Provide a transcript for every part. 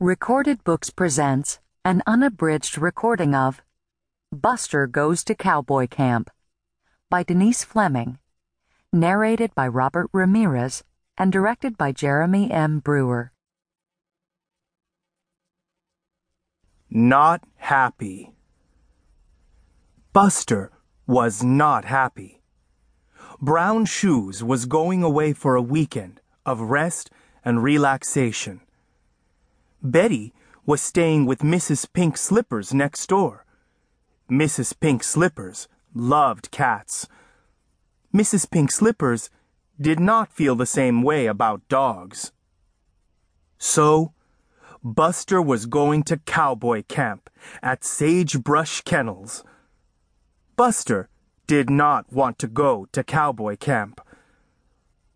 Recorded Books presents an unabridged recording of Buster Goes to Cowboy Camp by Denise Fleming, narrated by Robert Ramirez and directed by Jeremy M. Brewer. Not happy. Buster was not happy. Brown Shoes was going away for a weekend of rest and relaxation. Betty was staying with Mrs. Pink Slippers next door. Mrs. Pink Slippers loved cats. Mrs. Pink Slippers did not feel the same way about dogs. So, Buster was going to cowboy camp at Sagebrush Kennels. Buster did not want to go to cowboy camp.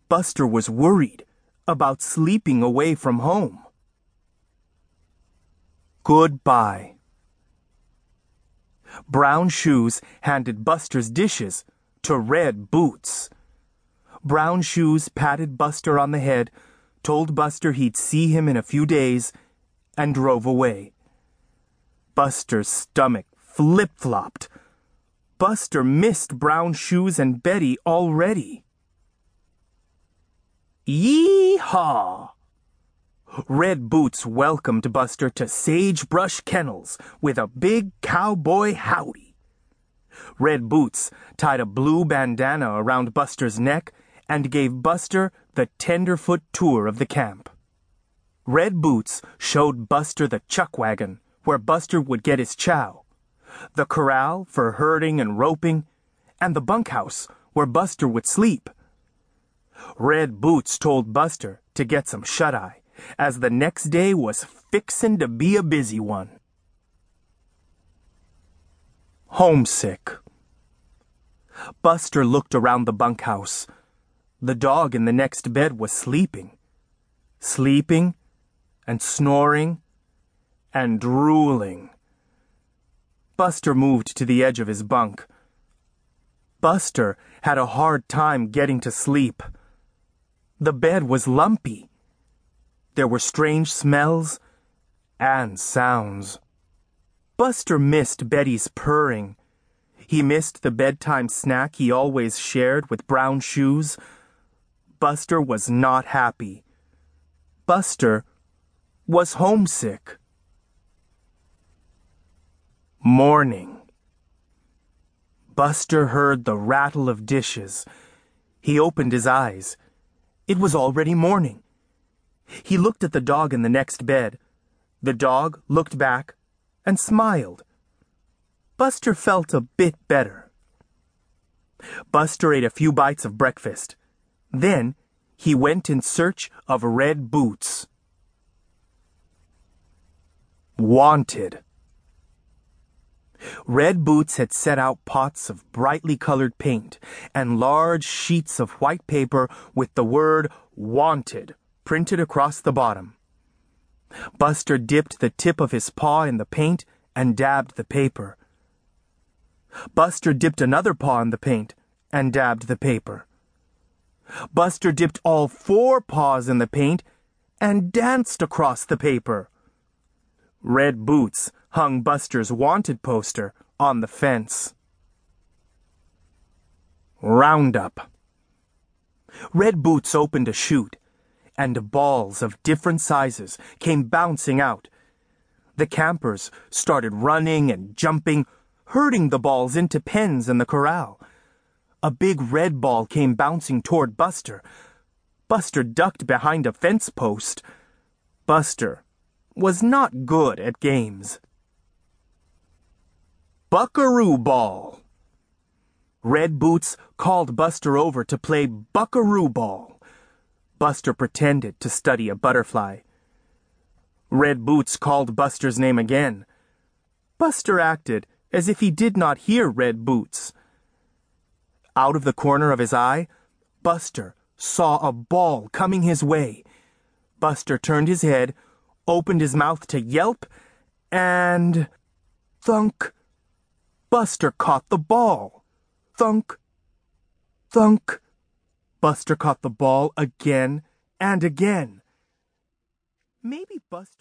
Buster was worried about sleeping away from home. Goodbye. Brown Shoes handed Buster's dishes to Red Boots. Brown Shoes patted Buster on the head, told Buster he'd see him in a few days, and drove away. Buster's stomach flip flopped. Buster missed Brown Shoes and Betty already. Yee haw! Red Boots welcomed Buster to Sagebrush Kennels with a big cowboy howdy. Red Boots tied a blue bandana around Buster's neck and gave Buster the tenderfoot tour of the camp. Red Boots showed Buster the chuck wagon where Buster would get his chow, the corral for herding and roping, and the bunkhouse where Buster would sleep. Red Boots told Buster to get some shut eye as the next day was fixin' to be a busy one. Homesick. Buster looked around the bunkhouse. The dog in the next bed was sleeping. Sleeping and snoring and drooling. Buster moved to the edge of his bunk. Buster had a hard time getting to sleep. The bed was lumpy. There were strange smells and sounds. Buster missed Betty's purring. He missed the bedtime snack he always shared with brown shoes. Buster was not happy. Buster was homesick. Morning. Buster heard the rattle of dishes. He opened his eyes. It was already morning. He looked at the dog in the next bed. The dog looked back and smiled. Buster felt a bit better. Buster ate a few bites of breakfast. Then he went in search of red boots. Wanted. Red Boots had set out pots of brightly colored paint and large sheets of white paper with the word Wanted printed across the bottom. Buster dipped the tip of his paw in the paint and dabbed the paper. Buster dipped another paw in the paint and dabbed the paper. Buster dipped all four paws in the paint and danced across the paper. Red Boots hung Buster's wanted poster on the fence. Roundup. Red Boots opened a chute and balls of different sizes came bouncing out. The campers started running and jumping, herding the balls into pens in the corral. A big red ball came bouncing toward Buster. Buster ducked behind a fence post. Buster was not good at games. Buckaroo Ball. Red Boots called Buster over to play Buckaroo Ball. Buster pretended to study a butterfly. Red Boots called Buster's name again. Buster acted as if he did not hear Red Boots. Out of the corner of his eye, Buster saw a ball coming his way. Buster turned his head, opened his mouth to yelp, and thunk. Buster caught the ball. Thunk, thunk. Buster caught the ball again and again. Maybe Buster.